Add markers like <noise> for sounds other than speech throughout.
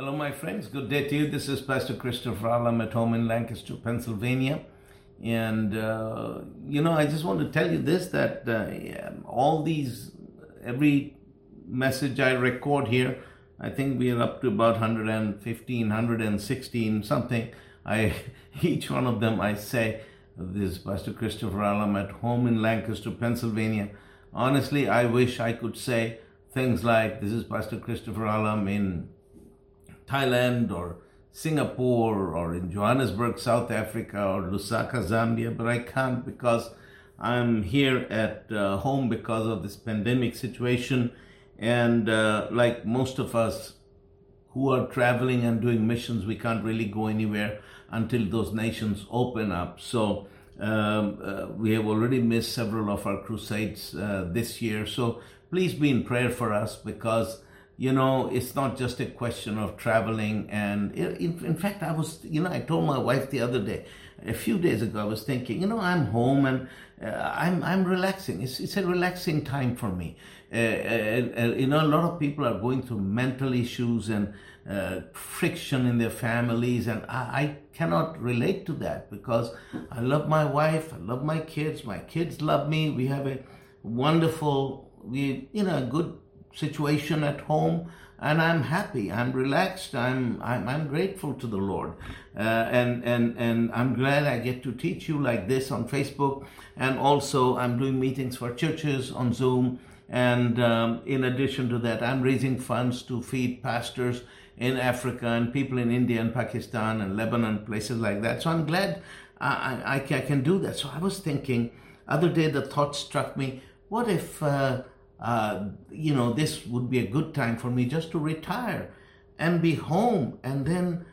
Hello, my friends. Good day to you. This is Pastor Christopher Alam at home in Lancaster, Pennsylvania. And, uh, you know, I just want to tell you this that uh, all these, every message I record here, I think we are up to about 115, 116, something. I <laughs> Each one of them I say, this is Pastor Christopher Alam at home in Lancaster, Pennsylvania. Honestly, I wish I could say things like, this is Pastor Christopher Alam in Thailand or Singapore or in Johannesburg, South Africa or Lusaka, Zambia, but I can't because I'm here at uh, home because of this pandemic situation. And uh, like most of us who are traveling and doing missions, we can't really go anywhere until those nations open up. So um, uh, we have already missed several of our crusades uh, this year. So please be in prayer for us because you know, it's not just a question of traveling. And in, in, fact, I was, you know, I told my wife the other day, a few days ago, I was thinking, you know, I'm home and uh, I'm I'm relaxing. It's it's a relaxing time for me. Uh, uh, you know, a lot of people are going through mental issues and uh, friction in their families, and I, I cannot relate to that because I love my wife, I love my kids, my kids love me. We have a wonderful, we you know, a good situation at home and I'm happy. I'm relaxed. I'm I'm, I'm grateful to the Lord, uh, and and and I'm glad I get to teach you like this on Facebook, and also I'm doing meetings for churches on Zoom. And um, in addition to that, I'm raising funds to feed pastors in Africa and people in India and Pakistan and Lebanon, places like that. So I'm glad I, I, I can do that. So I was thinking, other day the thought struck me, what if uh, uh, you know, this would be a good time for me just to retire and be home. And then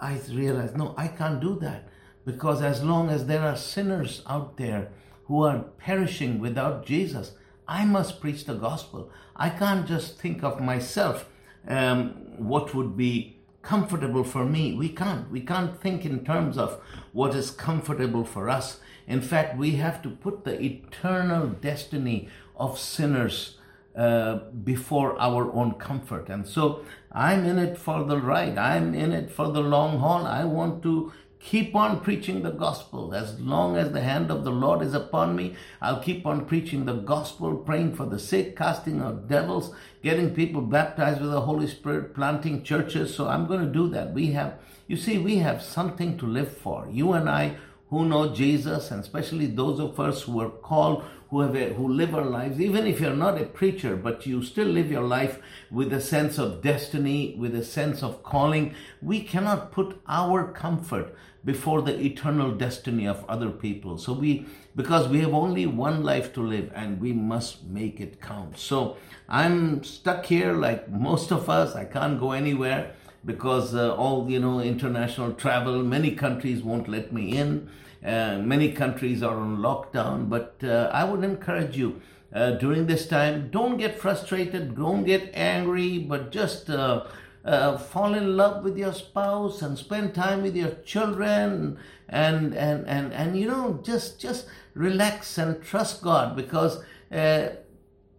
I realized, no, I can't do that because as long as there are sinners out there who are perishing without Jesus, I must preach the gospel. I can't just think of myself, um, what would be comfortable for me. We can't. We can't think in terms of what is comfortable for us. In fact, we have to put the eternal destiny of sinners uh, before our own comfort. And so I'm in it for the ride. I'm in it for the long haul. I want to keep on preaching the gospel. As long as the hand of the Lord is upon me, I'll keep on preaching the gospel, praying for the sick, casting out devils, getting people baptized with the Holy Spirit, planting churches. So I'm going to do that. We have, you see, we have something to live for. You and I who know Jesus, and especially those of us who are called, who have a, who live our lives, even if you're not a preacher, but you still live your life with a sense of destiny, with a sense of calling. We cannot put our comfort before the eternal destiny of other people. So we, because we have only one life to live, and we must make it count. So I'm stuck here, like most of us. I can't go anywhere because uh, all you know international travel many countries won't let me in. Uh, many countries are on lockdown but uh, i would encourage you uh, during this time don't get frustrated don't get angry but just uh, uh, fall in love with your spouse and spend time with your children and and and and you know just just relax and trust god because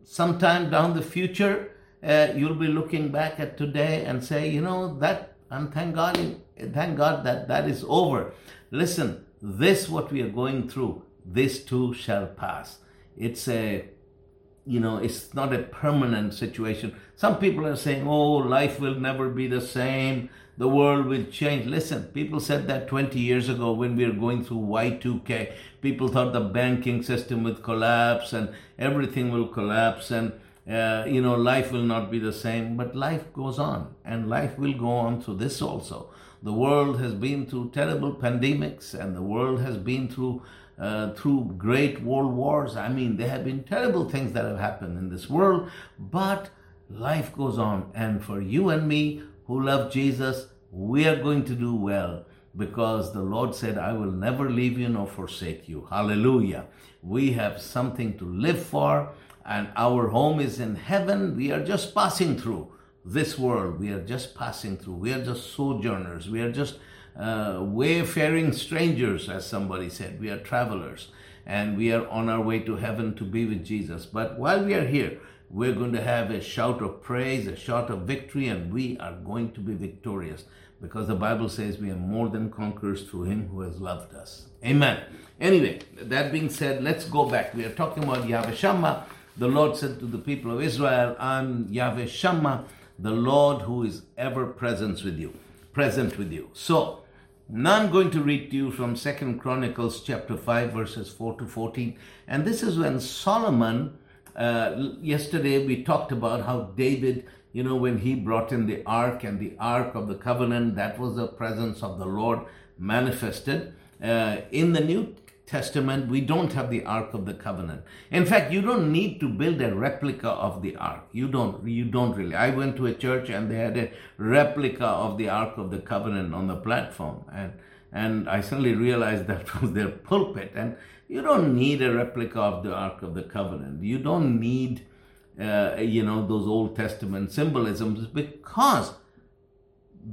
sometime down the future uh, you'll be looking back at today and say, you know, that, and thank God, thank God that that is over. Listen, this what we are going through, this too shall pass. It's a, you know, it's not a permanent situation. Some people are saying, oh, life will never be the same. The world will change. Listen, people said that 20 years ago when we were going through Y2K. People thought the banking system would collapse and everything will collapse and uh, you know, life will not be the same, but life goes on, and life will go on through this also. The world has been through terrible pandemics, and the world has been through uh, through great world wars. I mean, there have been terrible things that have happened in this world, but life goes on. And for you and me who love Jesus, we are going to do well because the Lord said, I will never leave you nor forsake you. Hallelujah. We have something to live for and our home is in heaven. We are just passing through this world. We are just passing through. We are just sojourners. We are just uh, wayfaring strangers, as somebody said. We are travelers and we are on our way to heaven to be with Jesus. But while we are here, we're going to have a shout of praise, a shout of victory, and we are going to be victorious because the Bible says we are more than conquerors through Him who has loved us. Amen. Anyway, that being said, let's go back. We are talking about Yahweh Shammah. The Lord said to the people of Israel, I'm Yahweh Shammah, the Lord who is ever present with you. Present with you. So, now I'm going to read to you from Second Chronicles chapter 5, verses 4 to 14. And this is when Solomon, uh, yesterday we talked about how David, you know, when he brought in the ark and the ark of the covenant, that was the presence of the Lord manifested. Uh, in the New Testament, we don't have the Ark of the Covenant. In fact, you don't need to build a replica of the Ark. You don't. You don't really. I went to a church and they had a replica of the Ark of the Covenant on the platform, and and I suddenly realized that <laughs> was their pulpit. And you don't need a replica of the Ark of the Covenant. You don't need, uh, you know, those Old Testament symbolisms because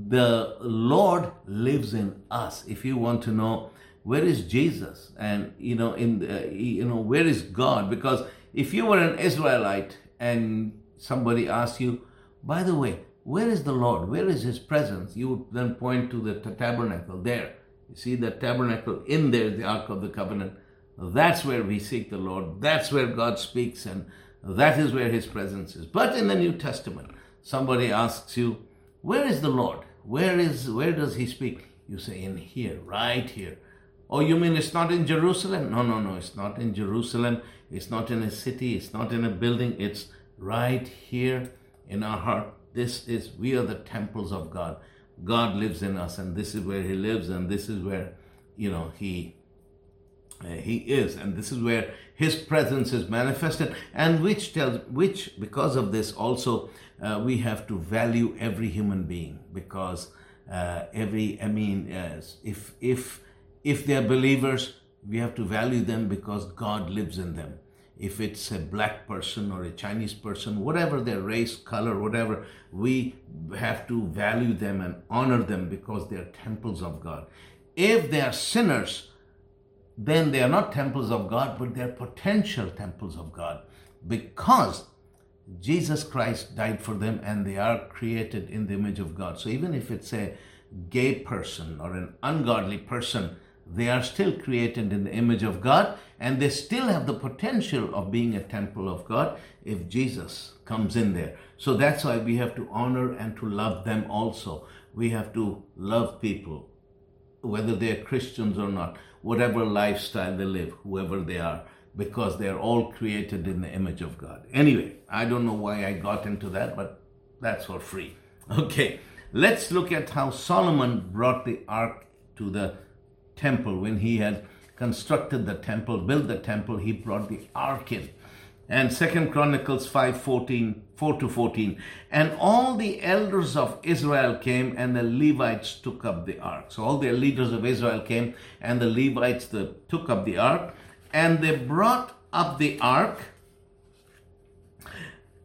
the Lord lives in us. If you want to know where is Jesus? And you know in uh, you know where is God? Because if you were an Israelite and somebody asked you by the way where is the Lord? Where is his presence? you would then point to the tabernacle there. You see the tabernacle in there the ark of the covenant? That's where we seek the Lord. That's where God speaks and that is where his presence is. But in the New Testament somebody asks you where is the Lord? Where is where does he speak? You say in here right here Oh, you mean it's not in Jerusalem? No, no, no, it's not in Jerusalem. It's not in a city. It's not in a building. It's right here in our heart. This is, we are the temples of God. God lives in us, and this is where He lives, and this is where, you know, He. Uh, he is, and this is where His presence is manifested, and which tells, which because of this also uh, we have to value every human being because uh, every, I mean, if if if they're believers, we have to value them because God lives in them. If it's a black person or a Chinese person, whatever their race, color, whatever, we have to value them and honor them because they're temples of God. If they are sinners, then they are not temples of God, but they're potential temples of God because Jesus Christ died for them and they are created in the image of God. So even if it's a gay person or an ungodly person, they are still created in the image of God and they still have the potential of being a temple of God if Jesus comes in there. So that's why we have to honor and to love them also. We have to love people, whether they're Christians or not, whatever lifestyle they live, whoever they are, because they're all created in the image of God. Anyway, I don't know why I got into that, but that's for free. <laughs> Okay, let's look at how Solomon brought the ark to the temple. When he had constructed the temple, built the temple, he brought the ark in. And Second Chronicles 5 14, 4 to 14. And all the elders of Israel came, and the Levites took up the ark. So all the leaders of Israel came, and the Levites the, took up the ark, and they brought up the ark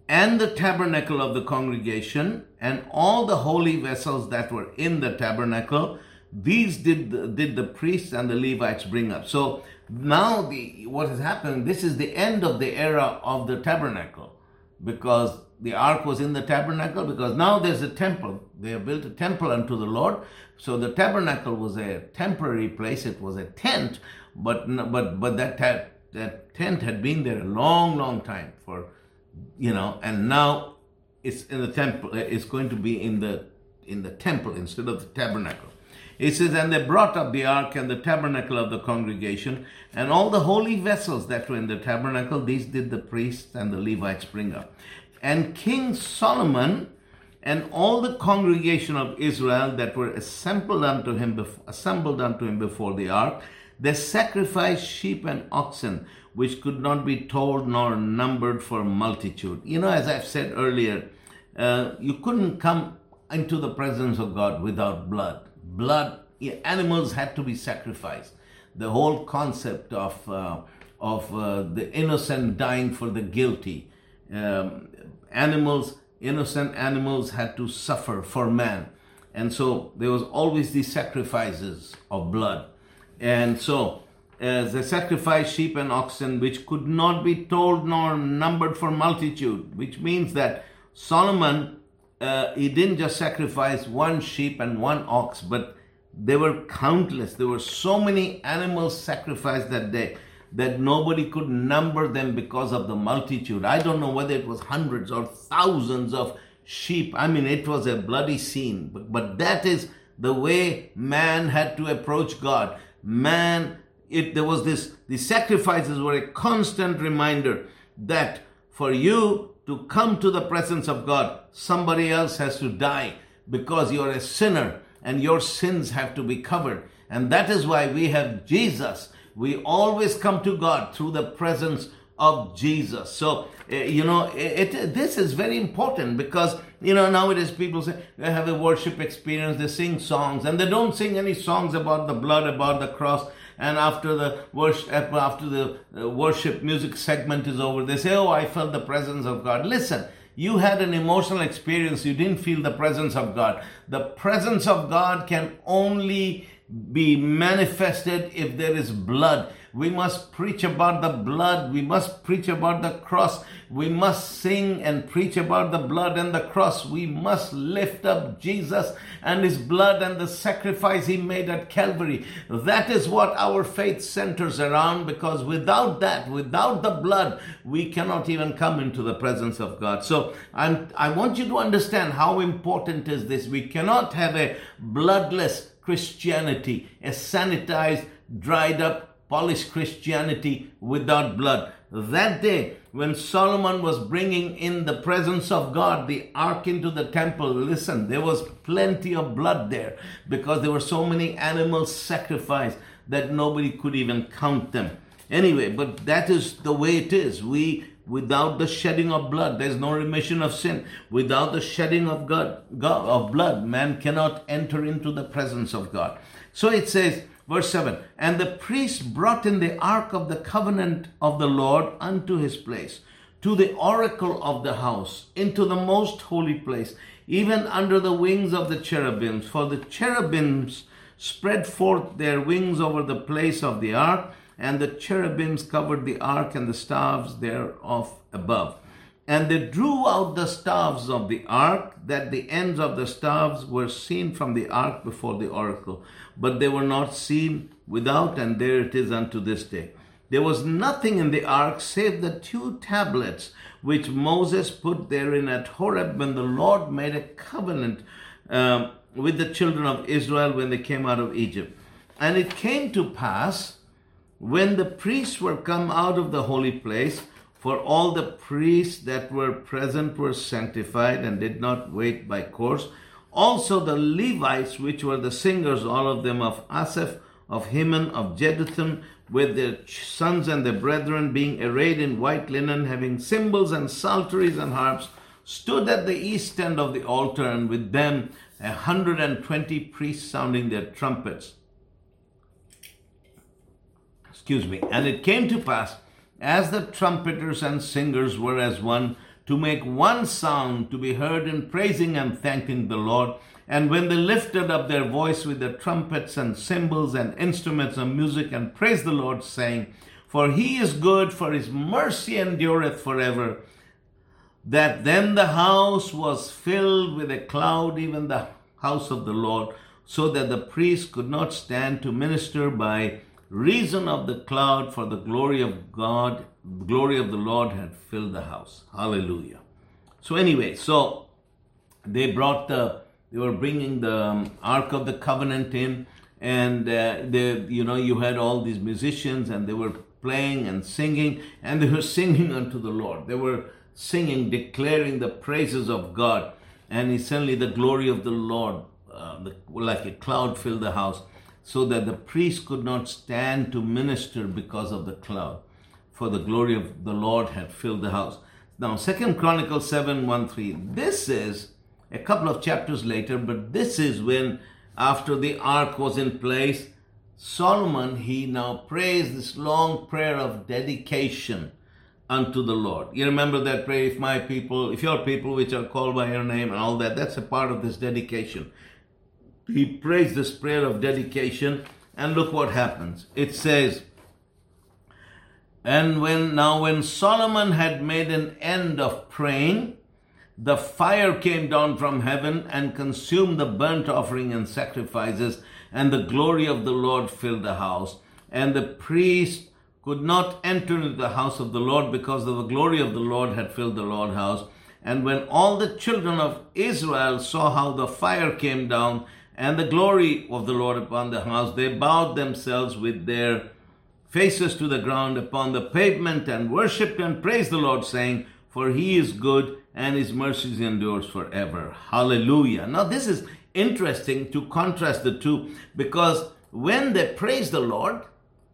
and the tabernacle of the congregation and all the holy vessels that were in the tabernacle these did the, did the priests and the Levites bring up. So now the what has happened, this is the end of the era of the tabernacle because the ark was in the tabernacle because now there's a temple. They have built a temple unto the Lord. So the tabernacle was a temporary place. It was a tent, but but but that that tent had been there a long, long time for, you know, and now it's in the temple. It's going to be in the in the temple instead of the tabernacle. It says, And they brought up the ark and the tabernacle of the congregation, and all the holy vessels that were in the tabernacle, these did the priests and the Levites bring up. And King Solomon and all the congregation of Israel that were assembled unto him, assembled unto him before the ark, they sacrificed sheep and oxen, which could not be told nor numbered for multitude. You know, as I've said earlier, uh, you couldn't come into the presence of God without blood blood, animals had to be sacrificed. The whole concept of, uh, of uh, the innocent dying for the guilty. Um, animals, innocent animals had to suffer for man. And so there was always these sacrifices of blood. And so uh, they sacrificed sheep and oxen, which could not be told nor numbered for multitude, which means that Solomon, uh, he didn't just sacrifice one sheep and one ox, but there were countless. There were so many animals sacrificed that day that nobody could number them because of the multitude. I don't know whether it was hundreds or thousands of sheep. I mean, it was a bloody scene. But, but that is the way man had to approach God. Man, it there was this the sacrifices were a constant reminder that for you to come to the presence of God, somebody else has to die because you're a sinner and your sins have to be covered. And that is why we have Jesus. We always come to God through the presence of Jesus. So, uh, you know, it, it, this is very important because, you know, nowadays people say they have a worship experience, they sing songs, and they don't sing any songs about the blood, about the cross. And after the worship, after the uh, worship music segment is over, they say, "Oh, I felt the presence of God." Listen, you had an emotional experience. You didn't feel the presence of God. The presence of God can only be manifested if there is blood. We must preach about the blood. We must preach about the cross. We must sing and preach about the blood and the cross. We must lift up Jesus and his blood and the sacrifice he made at Calvary. That is what our faith centers around because without that, without the blood, we cannot even come into the presence of God. So I'm, I want you to understand how important is this. We cannot have a bloodless Christianity, a sanitized, dried up, polished Christianity without blood. That day, when Solomon was bringing in the presence of God, the ark into the temple, listen, there was plenty of blood there because there were so many animals sacrificed that nobody could even count them. Anyway, but that is the way it is. We, without the shedding of blood, there's no remission of sin. Without the shedding of God, God of blood, man cannot enter into the presence of God. So it says, Verse 7 And the priest brought in the ark of the covenant of the Lord unto his place, to the oracle of the house, into the most holy place, even under the wings of the cherubims. For the cherubims spread forth their wings over the place of the ark, and the cherubims covered the ark and the staves thereof above. And they drew out the staves of the ark, that the ends of the staves were seen from the ark before the oracle but they were not seen without, and there it is unto this day. There was nothing in the ark save the two tablets which Moses put therein at Horeb when the Lord made a covenant um, with the children of Israel when they came out of Egypt. And it came to pass when the priests were come out of the holy place, for all the priests that were present were sanctified and did not wait by course also the Levites, which were the singers, all of them of Asaph, of Heman, of Jeduthun, with their sons and their brethren, being arrayed in white linen, having cymbals and psalteries and harps, stood at the east end of the altar, and with them a hundred and twenty priests sounding their trumpets. Excuse me. And it came to pass, as the trumpeters and singers were as one, to make one sound to be heard in praising and thanking the Lord. And when they lifted up their voice with their trumpets and cymbals and instruments of music and praised the Lord, saying, For he is good, for his mercy endureth forever. That then the house was filled with a cloud, even the house of the Lord, so that the priest could not stand to minister by reason of the cloud, for the glory of God glory of the Lord had filled the house. Hallelujah. So anyway, so they brought the, they were bringing the um, Ark of the Covenant in, and uh, they, you know, you had all these musicians, and they were playing and singing, and they were <laughs> singing unto the Lord. They were singing, declaring the praises of God, and suddenly the glory of the Lord, uh, the, like a cloud, filled the house, so that the priest could not stand to minister because of the cloud for the glory of the Lord had filled the house. Now, Second Chronicles 7 1 3. This is a couple of chapters later, but this is when, after the ark was in place, Solomon, he now prays this long prayer of dedication unto the Lord. You remember that prayer, if my people, if your people which are called by your name and all that, that's a part of this dedication. He prays this prayer of dedication, and look what happens. It says, And when now when Solomon had made an end of praying, the fire came down from heaven and consumed the burnt offering and sacrifices, and the glory of the Lord filled the house. And the priest could not enter into the house of the Lord because of the glory of the Lord had filled the Lord house. And when all the children of Israel saw how the fire came down and the glory of the Lord upon the house, they bowed themselves with their faces to the ground upon the pavement and worshipped and praised the Lord, saying, For he is good and his mercies endures forever. Hallelujah. Now, this is interesting to contrast the two because when they praise the Lord,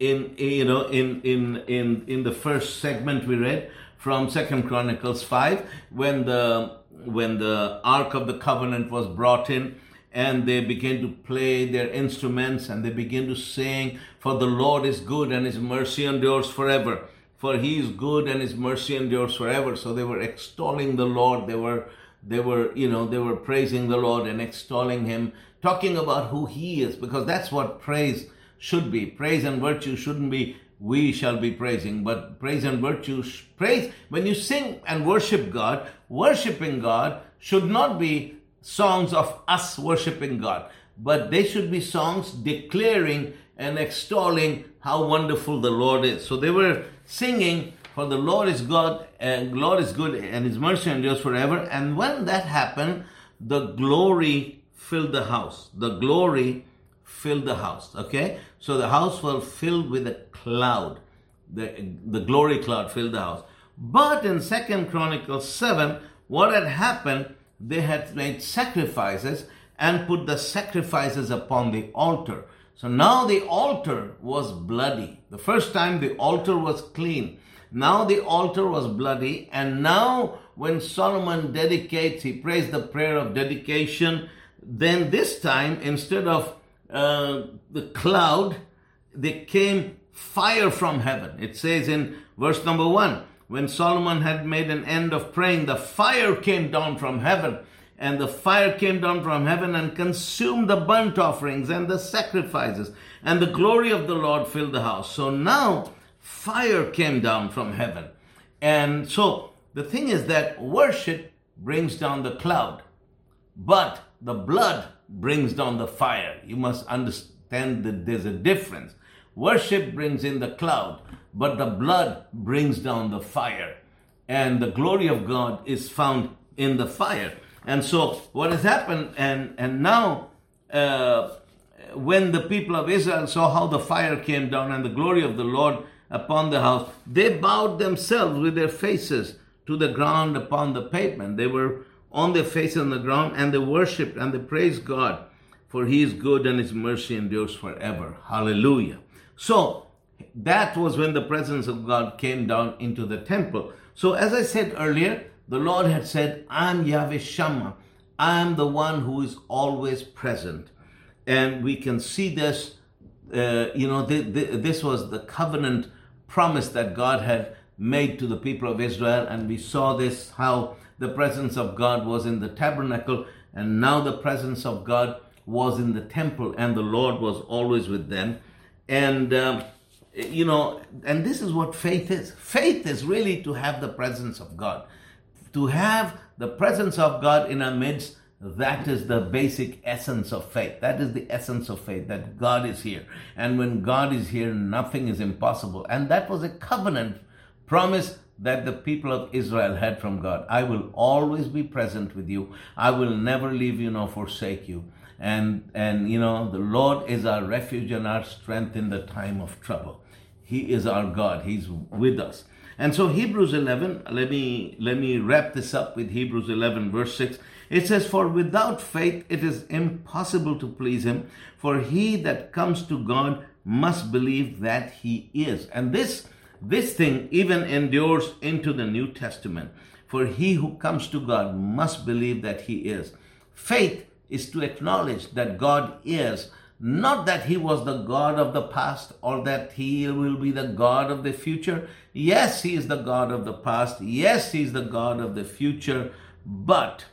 in you know in in in in the first segment we read from second chronicles 5 when the when the ark of the covenant was brought in and they begin to play their instruments and they begin to sing for the lord is good and his mercy endures forever. For he is good and his mercy endures forever. So they were extolling the lord. They were they were you know they were praising the lord and extolling him talking about who he is because that's what praise should be. Praise and virtue shouldn't be we shall be praising but praise and virtue praise. When you sing and worship god worshiping god should not be songs of us worshiping god but they should be songs declaring and extolling how wonderful the lord is so they were singing for the Lord is God and Lord is good and his mercy endures forever. And when that happened, the glory filled the house. The glory filled the house. Okay? So the house was filled with a cloud. The, the glory cloud filled the house. But in Second Chronicles 7, what had happened, they had made sacrifices and put the sacrifices upon the altar. So now the altar was bloody. The first time the altar was clean. Now the altar was bloody, and now when Solomon dedicates, he prays the prayer of dedication. Then this time, instead of uh, the cloud, there came fire from heaven. It says in verse number one, when Solomon had made an end of praying, the fire came down from heaven. And the fire came down from heaven and consumed the burnt offerings and the sacrifices. And the glory of the Lord filled the house. So now fire came down from heaven. And so the thing is that worship brings down the cloud, but the blood brings down the fire. You must understand that there's a difference. Worship brings in the cloud, but the blood brings down the fire. And the glory of God is found in the fire. And so what has happened, and, and now uh, when the people of Israel saw how the fire came down and the glory of the Lord upon the house, they bowed themselves with their faces to the ground upon the pavement. They were on their faces on the ground and they worshiped and they praised God, for he is good and his mercy endures forever. Hallelujah. So that was when the presence of God came down into the temple. So as I said earlier, the Lord had said, I'm Yahweh Shammah. I'm the one who is always present. And we can see this, uh, you know, th- th- this was the covenant promise that God had made to the people of Israel. And we saw this how the presence of God was in the tabernacle, and now the presence of God was in the temple, and the Lord was always with them. And, um, you know, and this is what faith is faith is really to have the presence of God, to have the presence of God in our midst that is the basic essence of faith. That is the essence of faith, that God is here. And when God is here, nothing is impossible. And that was a covenant promise that the people of Israel had from God. I will always be present with you. I will never leave you nor forsake you. And, and you know, the Lord is our refuge and our strength in the time of trouble. He is our God. He's with us. And so Hebrews 11, let me, let me wrap this up with Hebrews 11 verse 6. It says, For without faith it is impossible to please him, for he that comes to God must believe that he is. And this, this thing even endures into the New Testament. For he who comes to God must believe that he is. Faith is to acknowledge that God is, not that he was the God of the past or that he will be the God of the future. Yes, he is the God of the past. Yes, he is the God of the future. But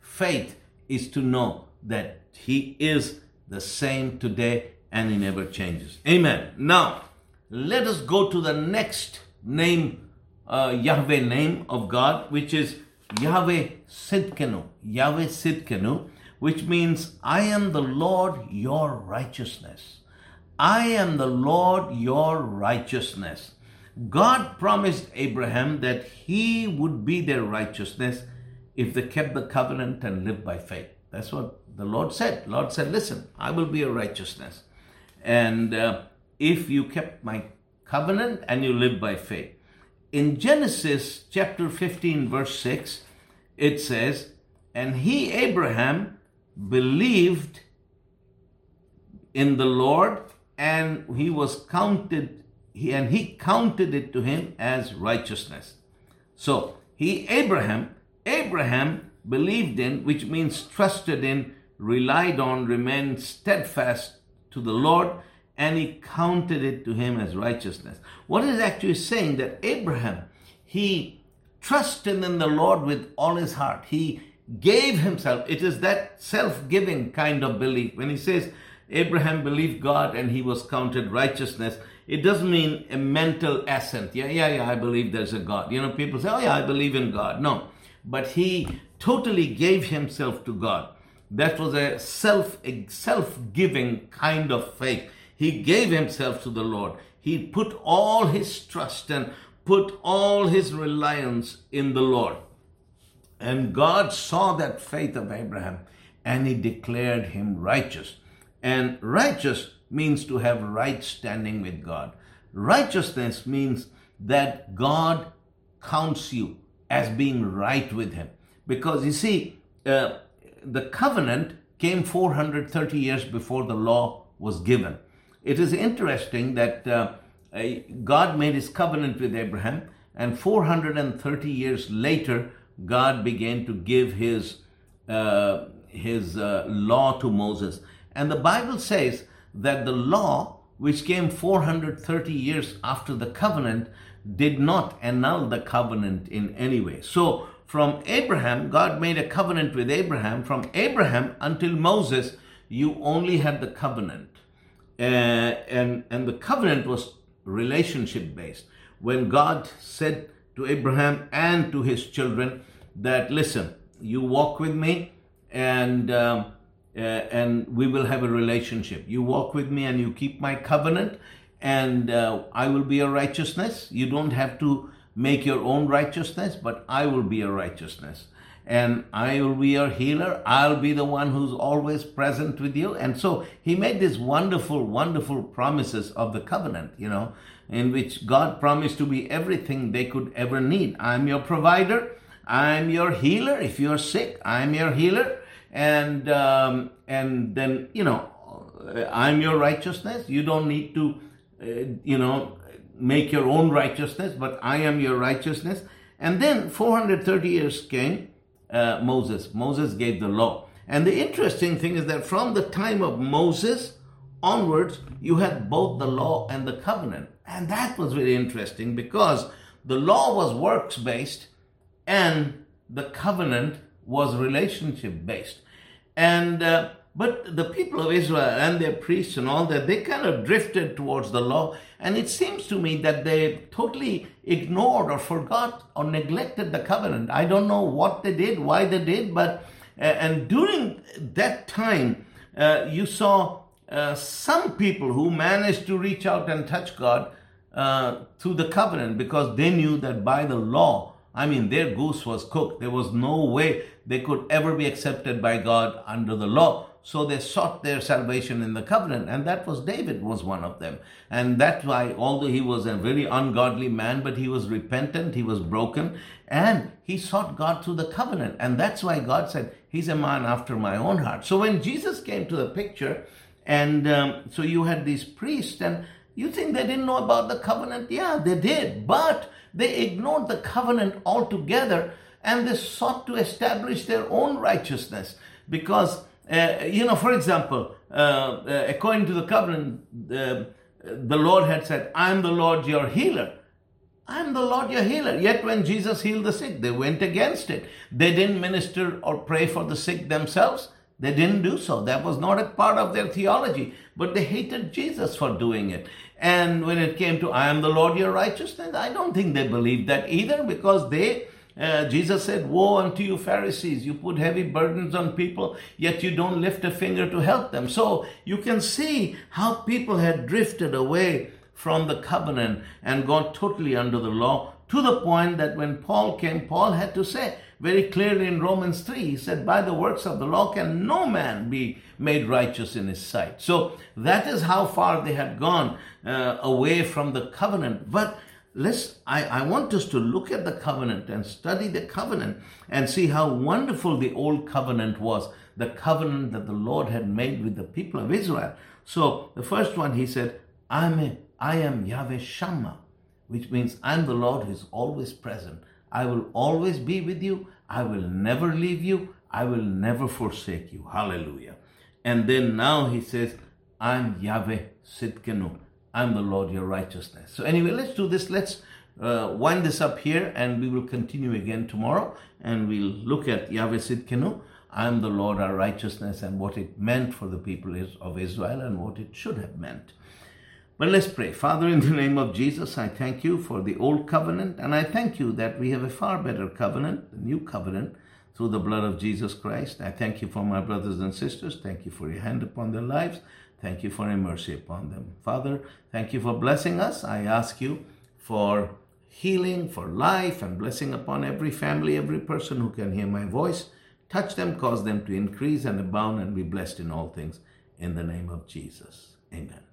faith is to know that He is the same today and He never changes. Amen. Now, let us go to the next name, uh, Yahweh name of God, which is Yahweh Sidkenu. Yahweh Sidkenu, which means I am the Lord your righteousness. I am the Lord your righteousness. God promised Abraham that he would be their righteousness if they kept the covenant and lived by faith. That's what the Lord said. Lord said, Listen, I will be your righteousness. And uh, if you kept my covenant and you live by faith. In Genesis chapter 15, verse 6, it says, And he, Abraham, believed in the Lord, and he was counted, he, and he counted it to him as righteousness. So he, Abraham, Abraham believed in, which means trusted in, relied on, remained steadfast to the Lord, and he counted it to him as righteousness. What is actually saying that Abraham, he trusted in the Lord with all his heart. He gave himself. It is that self giving kind of belief. When he says Abraham believed God and he was counted righteousness, it doesn't mean a mental assent. Yeah, yeah, yeah, I believe there's a God. You know, people say, oh, yeah, I believe in God. No. But he totally gave himself to God. That was a self self giving kind of faith. He gave himself to the Lord. He put all his trust and put all his reliance in the Lord. And God saw that faith of Abraham and he declared him righteous. And righteous means to have right standing with God. Righteousness means that God counts you as being right with him. Because you see, uh, the covenant came 430 years before the law was given. It is interesting that uh, God made his covenant with Abraham, and 430 years later, God began to give his, uh, his uh, law to Moses. And the Bible says that the law, which came 430 years after the covenant, did not annul the covenant in any way. So, from Abraham, God made a covenant with Abraham. From Abraham until Moses, you only had the covenant. Uh, and, and the covenant was relationship based. When God said to Abraham and to his children that, listen, you walk with me and, uh, uh, and we will have a relationship. You walk with me and you keep my covenant and uh, I will be your righteousness. You don't have to make your own righteousness, but I will be your righteousness and I will be your healer. I'll be the one who's always present with you. And so he made these wonderful, wonderful promises of the covenant, you know, in which God promised to be everything they could ever need. I'm your provider. I'm your healer. If you're sick, I'm your healer. And, um, and then, you know, I'm your righteousness. You don't need to, uh, you know, make your own righteousness, but I am your righteousness. And then 430 years came uh, Moses. Moses gave the law. And the interesting thing is that from the time of Moses onwards, you had both the law and the covenant. And that was very interesting because the law was works based and the covenant was relationship based. And uh, but the people of Israel and their priests and all that, they kind of drifted towards the law. And it seems to me that they totally ignored or forgot or neglected the covenant. I don't know what they did, why they did, but, uh, and during that time, uh, you saw uh, some people who managed to reach out and touch God uh, through the covenant because they knew that by the law, I mean, their goose was cooked. There was no way they could ever be accepted by God under the law. So they sought their salvation in the covenant, and that was David was one of them. And that's why, although he was a very ungodly man, but he was repentant, he was broken, and he sought God through the covenant. And that's why God said, He's a man after my own heart. So when Jesus came to the picture, and um, so you had these priests, and you think they didn't know about the covenant? Yeah, they did. But they ignored the covenant altogether and they sought to establish their own righteousness because uh, you know, for example, uh, uh, according to the covenant, uh, the Lord had said, I'm the Lord your healer. I'm the Lord your healer. Yet when Jesus healed the sick, they went against it. They didn't minister or pray for the sick themselves. They didn't do so. That was not a part of their theology. But they hated Jesus for doing it. And when it came to, I am the Lord your righteousness, I don't think they believed that either because they, uh, Jesus said, Woe unto you, Pharisees! You put heavy burdens on people, yet you don't lift a finger to help them. So you can see how people had drifted away from the covenant and gone totally under the law to the point that when Paul came, Paul had to say very clearly in Romans 3, he said, By the works of the law can no man be made righteous in his sight. So that is how far they had gone uh, away from the covenant. But let's I, I want us to look at the covenant and study the covenant and see how wonderful the old covenant was the covenant that the lord had made with the people of israel so the first one he said i'm a, i am yahweh shammah which means I'm the Lord who is always present. I will always be with you. I will never leave you. I will never forsake you. Hallelujah. And then now he says, I'm Yahweh Sitkenu. I'm the Lord your righteousness. So anyway, let's do this. Let's uh, wind this up here and we will continue again tomorrow and we'll look at Yahweh Sitkenu. I'm the Lord our righteousness and what it meant for the people of Israel and what it should have meant. But let's pray. Father, in the name of Jesus, I thank you for the old covenant, and I thank you that we have a far better covenant, the new covenant, through the blood of Jesus Christ. I thank you for my brothers and sisters. Thank you for your hand upon their lives. Thank you for your mercy upon them. Father, thank you for blessing us. I ask you for healing, for life, and blessing upon every family, every person who can hear my voice. Touch them, cause them to increase and abound, and be blessed in all things. In the name of Jesus. Amen.